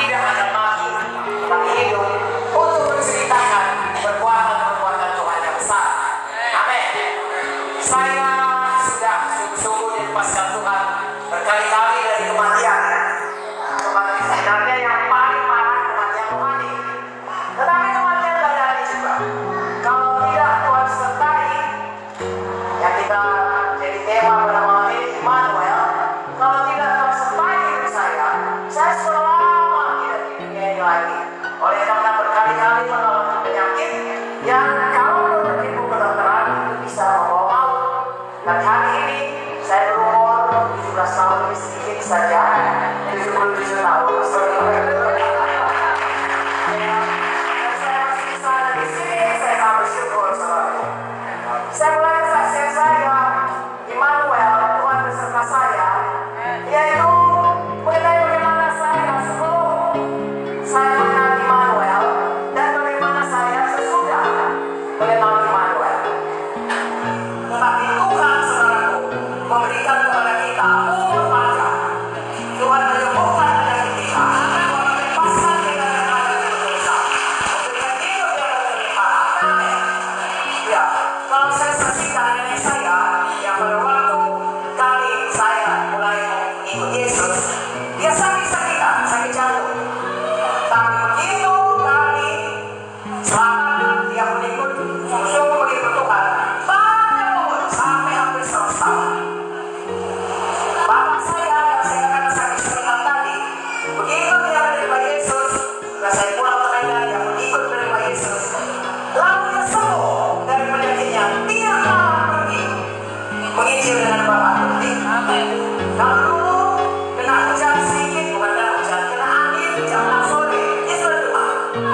বাকিরা Bye.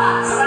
Yes.